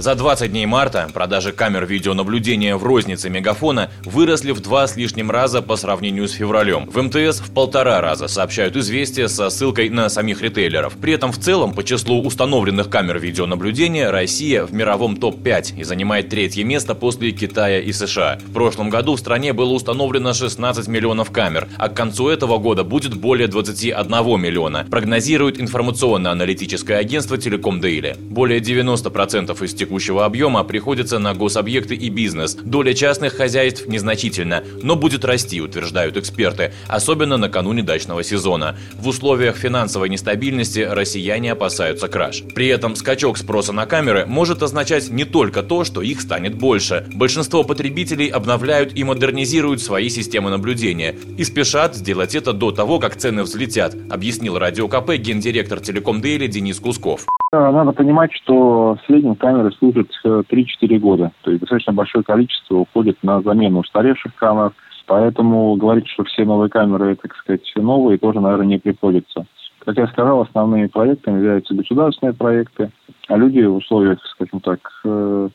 За 20 дней марта продажи камер видеонаблюдения в рознице Мегафона выросли в два с лишним раза по сравнению с февралем. В МТС в полтора раза, сообщают известия со ссылкой на самих ритейлеров. При этом в целом по числу установленных камер видеонаблюдения Россия в мировом топ-5 и занимает третье место после Китая и США. В прошлом году в стране было установлено 16 миллионов камер, а к концу этого года будет более 21 миллиона, прогнозирует информационно-аналитическое агентство Телеком Дейли. Более 90% из тех текущего объема приходится на гособъекты и бизнес. Доля частных хозяйств незначительна, но будет расти, утверждают эксперты, особенно накануне дачного сезона. В условиях финансовой нестабильности россияне опасаются краж. При этом скачок спроса на камеры может означать не только то, что их станет больше. Большинство потребителей обновляют и модернизируют свои системы наблюдения и спешат сделать это до того, как цены взлетят, объяснил Радио КП гендиректор Телеком Дейли Денис Кусков. Надо понимать, что в среднем камеры служат 3-4 э, года. То есть достаточно большое количество уходит на замену устаревших камер. Поэтому говорить, что все новые камеры, так сказать, новые, тоже, наверное, не приходится. Как я сказал, основными проектами являются государственные проекты, а люди в условиях, скажем так, э,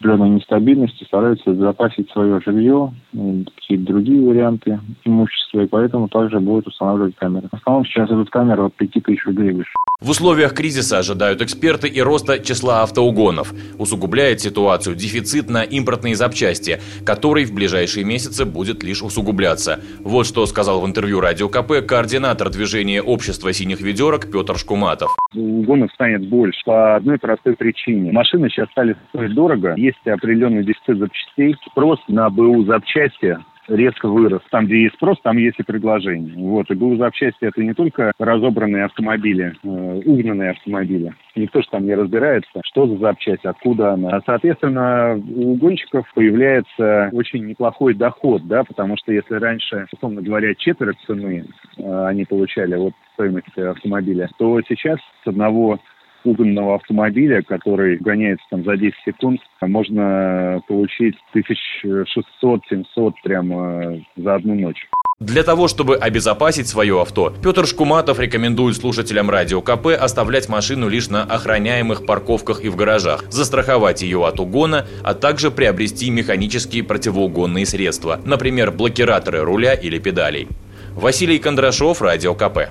определенной нестабильности стараются запасить свое жилье, какие-то другие варианты имущества, и поэтому также будут устанавливать камеры. В основном сейчас идут камеры от 5 тысяч рублей выше. В условиях кризиса ожидают эксперты и роста числа автоугонов. Усугубляет ситуацию дефицит на импортные запчасти, который в ближайшие месяцы будет лишь усугубляться. Вот что сказал в интервью Радио КП координатор движения общества синих ведерок Петр Шкуматов. Угонов станет больше по одной простой причине. Машины сейчас стали стоить дорого, есть определенный дефицит запчастей. Спрос на БУ запчасти резко вырос. Там, где есть спрос, там есть и предложение. Вот. И БУ запчасти это не только разобранные автомобили, э, угнанные автомобили. Никто же там не разбирается, что за запчасть, откуда она. Соответственно, у гонщиков появляется очень неплохой доход, да, потому что если раньше, условно говоря, четверть цены э, они получали от стоимости автомобиля, то сейчас с одного угнанного автомобиля, который гоняется там за 10 секунд, можно получить 1600-700 прямо за одну ночь. Для того, чтобы обезопасить свое авто, Петр Шкуматов рекомендует слушателям Радио КП оставлять машину лишь на охраняемых парковках и в гаражах, застраховать ее от угона, а также приобрести механические противоугонные средства, например, блокираторы руля или педалей. Василий Кондрашов, Радио КП.